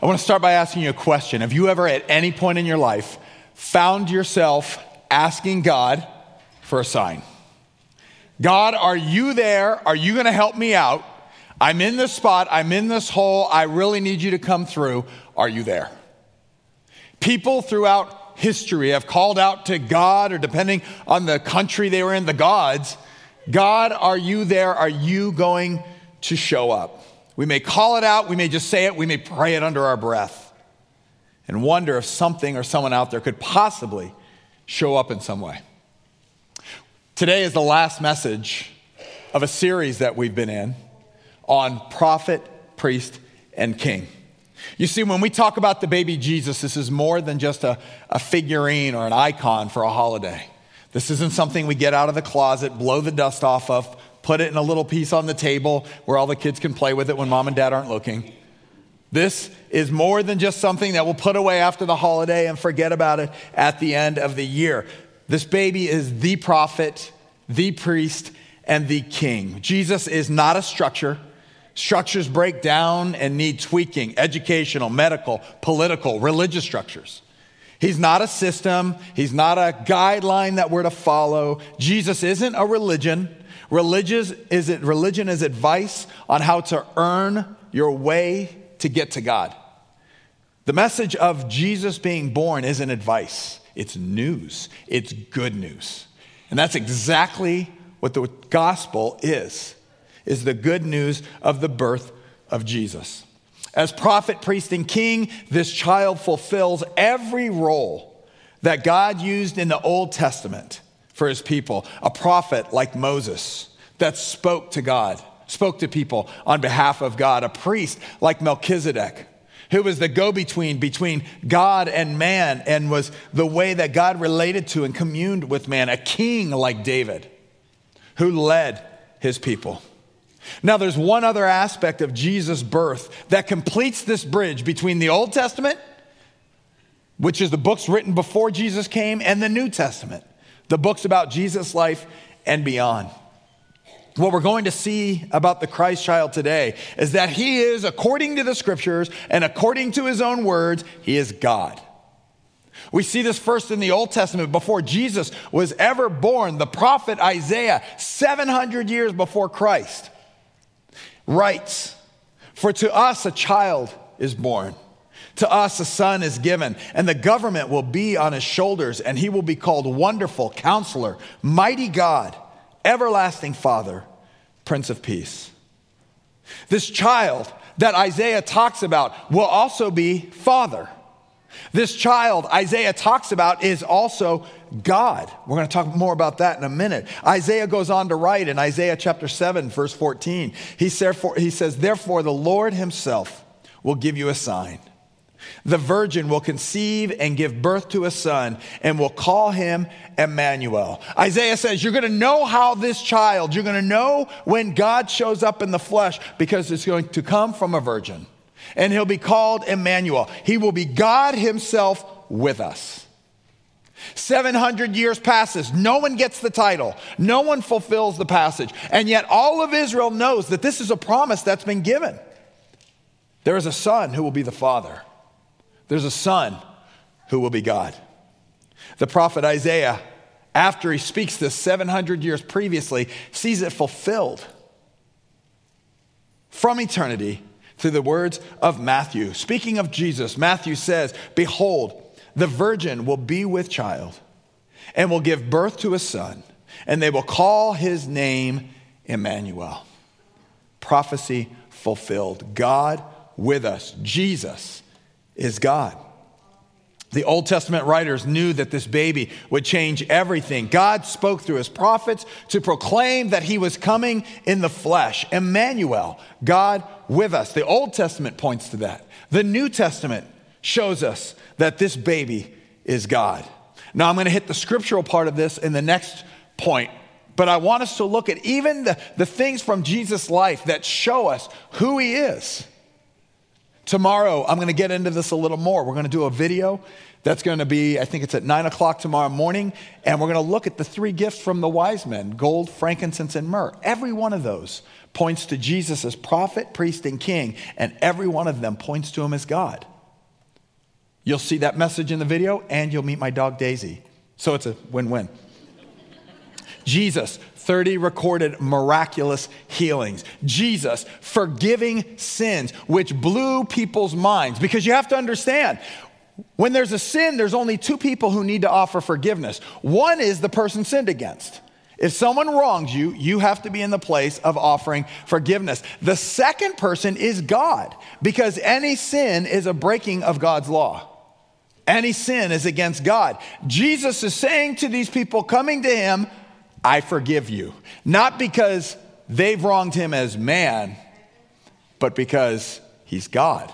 I want to start by asking you a question. Have you ever, at any point in your life, found yourself asking God for a sign? God, are you there? Are you going to help me out? I'm in this spot. I'm in this hole. I really need you to come through. Are you there? People throughout history have called out to God, or depending on the country they were in, the gods God, are you there? Are you going to show up? We may call it out, we may just say it, we may pray it under our breath and wonder if something or someone out there could possibly show up in some way. Today is the last message of a series that we've been in on prophet, priest, and king. You see, when we talk about the baby Jesus, this is more than just a, a figurine or an icon for a holiday. This isn't something we get out of the closet, blow the dust off of, put it in a little piece on the table where all the kids can play with it when mom and dad aren't looking. This is more than just something that we'll put away after the holiday and forget about it at the end of the year. This baby is the prophet, the priest, and the king. Jesus is not a structure. Structures break down and need tweaking educational, medical, political, religious structures. He's not a system, he's not a guideline that we're to follow. Jesus isn't a religion. Religious is it, religion is advice on how to earn your way to get to God. The message of Jesus being born isn't advice, it's news, it's good news. And that's exactly what the gospel is, is the good news of the birth of Jesus. As prophet, priest, and king, this child fulfills every role that God used in the Old Testament for his people. A prophet like Moses that spoke to God, spoke to people on behalf of God. A priest like Melchizedek who was the go between between God and man and was the way that God related to and communed with man. A king like David who led his people. Now, there's one other aspect of Jesus' birth that completes this bridge between the Old Testament, which is the books written before Jesus came, and the New Testament the books about Jesus' life and beyond. What we're going to see about the Christ child today is that he is, according to the scriptures and according to his own words, he is God. We see this first in the Old Testament before Jesus was ever born. The prophet Isaiah, 700 years before Christ, writes, For to us a child is born. To us a son is given, and the government will be on his shoulders, and he will be called Wonderful Counselor, Mighty God, Everlasting Father, Prince of Peace. This child that Isaiah talks about will also be Father. This child Isaiah talks about is also God. We're going to talk more about that in a minute. Isaiah goes on to write in Isaiah chapter 7, verse 14. He, says, Therefore, the Lord himself will give you a sign. The virgin will conceive and give birth to a son and will call him Emmanuel. Isaiah says, You're going to know how this child, you're going to know when God shows up in the flesh because it's going to come from a virgin. And he'll be called Emmanuel. He will be God himself with us. 700 years passes. No one gets the title. No one fulfills the passage. And yet, all of Israel knows that this is a promise that's been given. There is a son who will be the father. There's a son who will be God. The prophet Isaiah, after he speaks this 700 years previously, sees it fulfilled from eternity through the words of Matthew. Speaking of Jesus, Matthew says, Behold, the virgin will be with child and will give birth to a son, and they will call his name Emmanuel. Prophecy fulfilled. God with us. Jesus is God. The Old Testament writers knew that this baby would change everything. God spoke through his prophets to proclaim that he was coming in the flesh. Emmanuel, God with us. The Old Testament points to that. The New Testament shows us that this baby is God. Now, I'm going to hit the scriptural part of this in the next point, but I want us to look at even the, the things from Jesus' life that show us who he is Tomorrow, I'm going to get into this a little more. We're going to do a video that's going to be, I think it's at nine o'clock tomorrow morning, and we're going to look at the three gifts from the wise men gold, frankincense, and myrrh. Every one of those points to Jesus as prophet, priest, and king, and every one of them points to him as God. You'll see that message in the video, and you'll meet my dog Daisy. So it's a win win. Jesus, 30 recorded miraculous healings. Jesus, forgiving sins, which blew people's minds. Because you have to understand, when there's a sin, there's only two people who need to offer forgiveness. One is the person sinned against. If someone wrongs you, you have to be in the place of offering forgiveness. The second person is God, because any sin is a breaking of God's law. Any sin is against God. Jesus is saying to these people coming to him, I forgive you. Not because they've wronged him as man, but because he's God.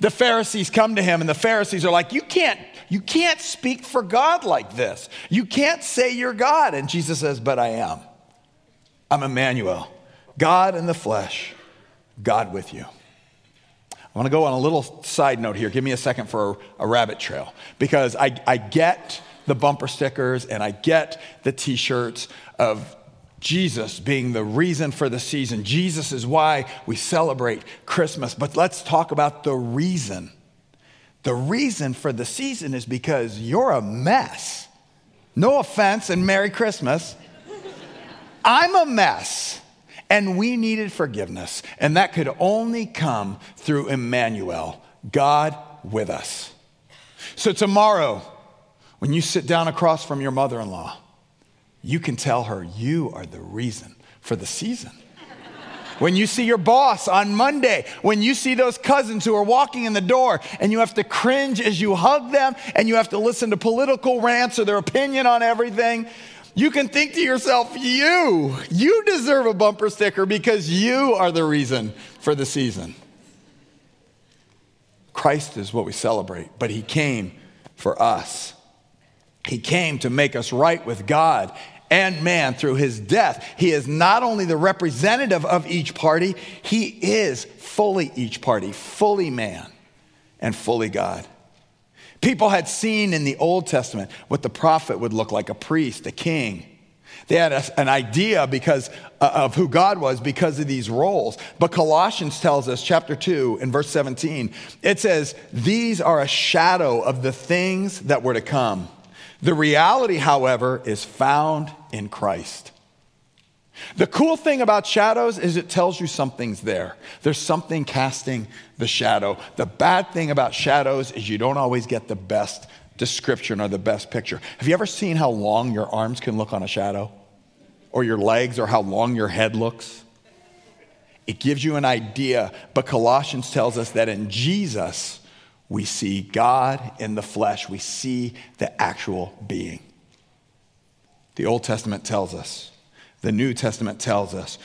The Pharisees come to him and the Pharisees are like, "You can't you can't speak for God like this. You can't say you're God." And Jesus says, "But I am. I'm Emmanuel, God in the flesh, God with you." I want to go on a little side note here. Give me a second for a, a rabbit trail because I, I get the bumper stickers and I get the t shirts of Jesus being the reason for the season. Jesus is why we celebrate Christmas. But let's talk about the reason. The reason for the season is because you're a mess. No offense and Merry Christmas. I'm a mess. And we needed forgiveness. And that could only come through Emmanuel, God with us. So tomorrow, when you sit down across from your mother in law, you can tell her you are the reason for the season. when you see your boss on Monday, when you see those cousins who are walking in the door and you have to cringe as you hug them and you have to listen to political rants or their opinion on everything, you can think to yourself, you, you deserve a bumper sticker because you are the reason for the season. Christ is what we celebrate, but He came for us. He came to make us right with God and man through his death. He is not only the representative of each party, he is fully each party, fully man and fully God. People had seen in the Old Testament what the prophet would look like a priest, a king. They had a, an idea because uh, of who God was because of these roles. But Colossians tells us, chapter 2, in verse 17, it says, These are a shadow of the things that were to come the reality, however, is found in Christ. The cool thing about shadows is it tells you something's there. There's something casting the shadow. The bad thing about shadows is you don't always get the best description or the best picture. Have you ever seen how long your arms can look on a shadow? Or your legs, or how long your head looks? It gives you an idea, but Colossians tells us that in Jesus, we see God in the flesh, we see the actual being. The Old Testament tells us, the New Testament tells us.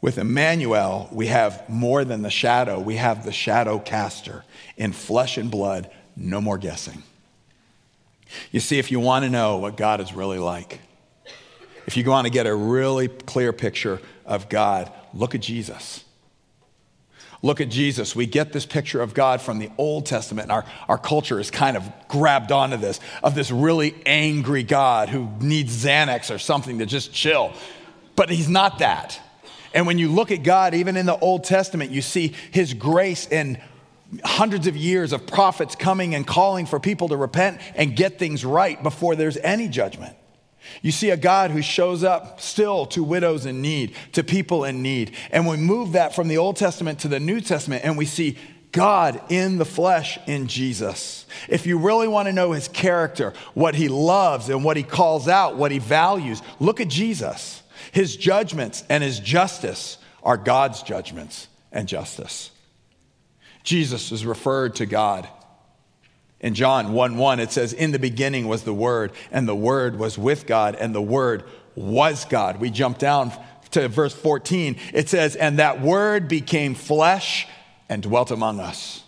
With Emmanuel, we have more than the shadow, we have the shadow caster in flesh and blood, no more guessing. You see, if you want to know what God is really like, if you want to get a really clear picture of God, look at Jesus. Look at Jesus. We get this picture of God from the Old Testament, and our, our culture is kind of grabbed onto this of this really angry God who needs Xanax or something to just chill. But he's not that. And when you look at God, even in the Old Testament, you see his grace in hundreds of years of prophets coming and calling for people to repent and get things right before there's any judgment. You see a God who shows up still to widows in need, to people in need. And we move that from the Old Testament to the New Testament and we see God in the flesh in Jesus. If you really want to know his character, what he loves and what he calls out, what he values, look at Jesus. His judgments and his justice are God's judgments and justice. Jesus is referred to God in John 1 1, it says, In the beginning was the Word, and the Word was with God, and the Word was God. We jump down to verse 14. It says, And that Word became flesh and dwelt among us.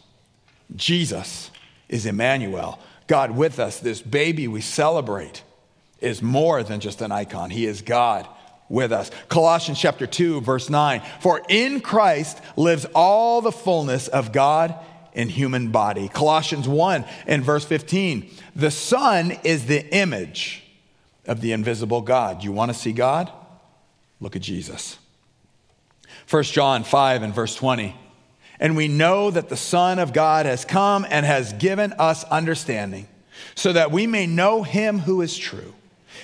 Jesus is Emmanuel, God with us. This baby we celebrate is more than just an icon, He is God with us. Colossians chapter 2, verse 9 For in Christ lives all the fullness of God in human body. Colossians 1 and verse 15 the Son is the image of the invisible God. You want to see God? Look at Jesus. 1 John 5 and verse 20. And we know that the Son of God has come and has given us understanding, so that we may know him who is true.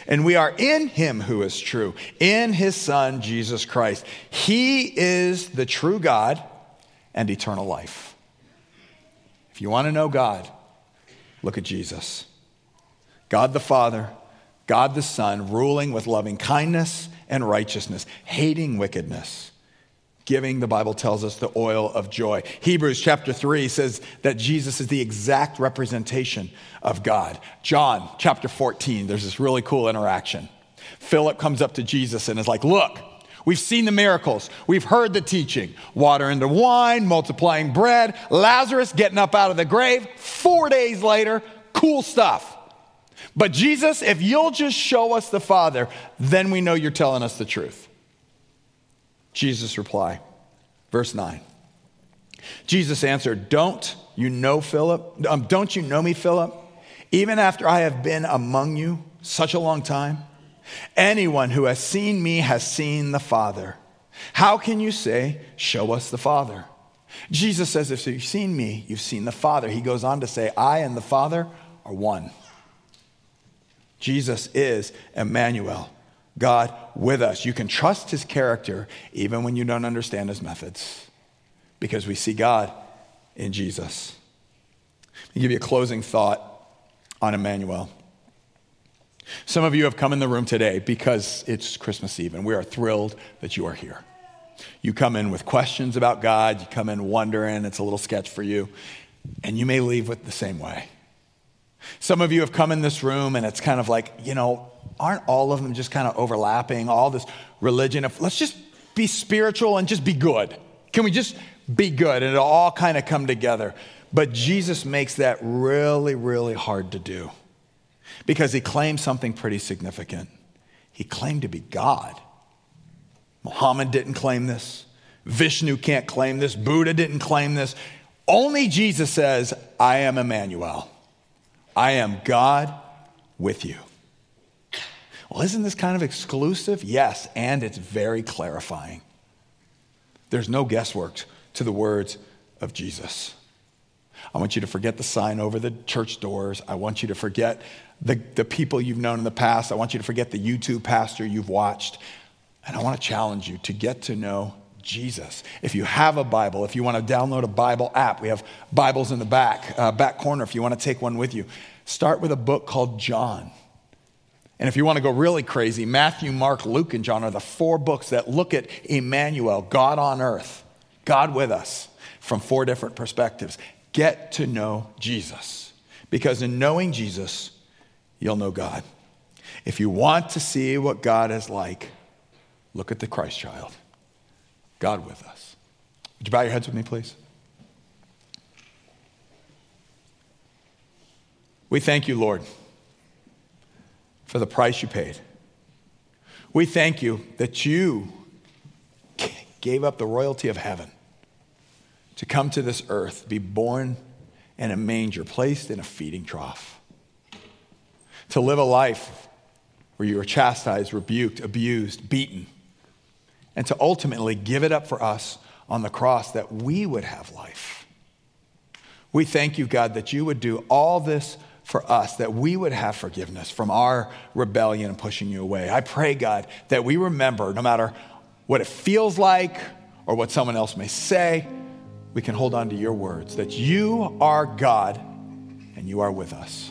And we are in him who is true, in his Son, Jesus Christ. He is the true God and eternal life. If you want to know God, look at Jesus. God the Father, God the Son, ruling with loving kindness and righteousness, hating wickedness giving, the Bible tells us, the oil of joy. Hebrews chapter 3 says that Jesus is the exact representation of God. John chapter 14, there's this really cool interaction. Philip comes up to Jesus and is like, Look, we've seen the miracles, we've heard the teaching water into wine, multiplying bread, Lazarus getting up out of the grave. Four days later, cool stuff. But Jesus, if you'll just show us the Father, then we know you're telling us the truth. Jesus' reply. Verse 9. Jesus answered, Don't you know Philip? Um, don't you know me, Philip? Even after I have been among you such a long time? Anyone who has seen me has seen the Father. How can you say, Show us the Father? Jesus says, If you've seen me, you've seen the Father. He goes on to say, I and the Father are one. Jesus is Emmanuel, God with us. You can trust his character even when you don't understand his methods because we see God in Jesus. Let me give you a closing thought on Emmanuel. Some of you have come in the room today because it's Christmas Eve and we are thrilled that you are here. You come in with questions about God, you come in wondering, it's a little sketch for you, and you may leave with the same way. Some of you have come in this room and it's kind of like, you know, aren't all of them just kind of overlapping? All this religion. If, let's just be spiritual and just be good. Can we just be good? And it'll all kind of come together. But Jesus makes that really, really hard to do because he claimed something pretty significant. He claimed to be God. Muhammad didn't claim this. Vishnu can't claim this. Buddha didn't claim this. Only Jesus says, I am Emmanuel. I am God with you. Well, isn't this kind of exclusive? Yes, and it's very clarifying. There's no guesswork to the words of Jesus. I want you to forget the sign over the church doors. I want you to forget the, the people you've known in the past. I want you to forget the YouTube pastor you've watched. And I want to challenge you to get to know Jesus. If you have a Bible, if you want to download a Bible app, we have Bibles in the back, uh, back corner if you want to take one with you. Start with a book called John. And if you want to go really crazy, Matthew, Mark, Luke, and John are the four books that look at Emmanuel, God on earth, God with us, from four different perspectives. Get to know Jesus. Because in knowing Jesus, you'll know God. If you want to see what God is like, look at the Christ child. God with us. Would you bow your heads with me, please? We thank you, Lord, for the price you paid. We thank you that you gave up the royalty of heaven to come to this earth, be born in a manger, placed in a feeding trough, to live a life where you were chastised, rebuked, abused, beaten, and to ultimately give it up for us on the cross that we would have life. We thank you, God, that you would do all this for us, that we would have forgiveness from our rebellion and pushing you away. I pray, God, that we remember, no matter what it feels like or what someone else may say, we can hold on to your words that you are God and you are with us.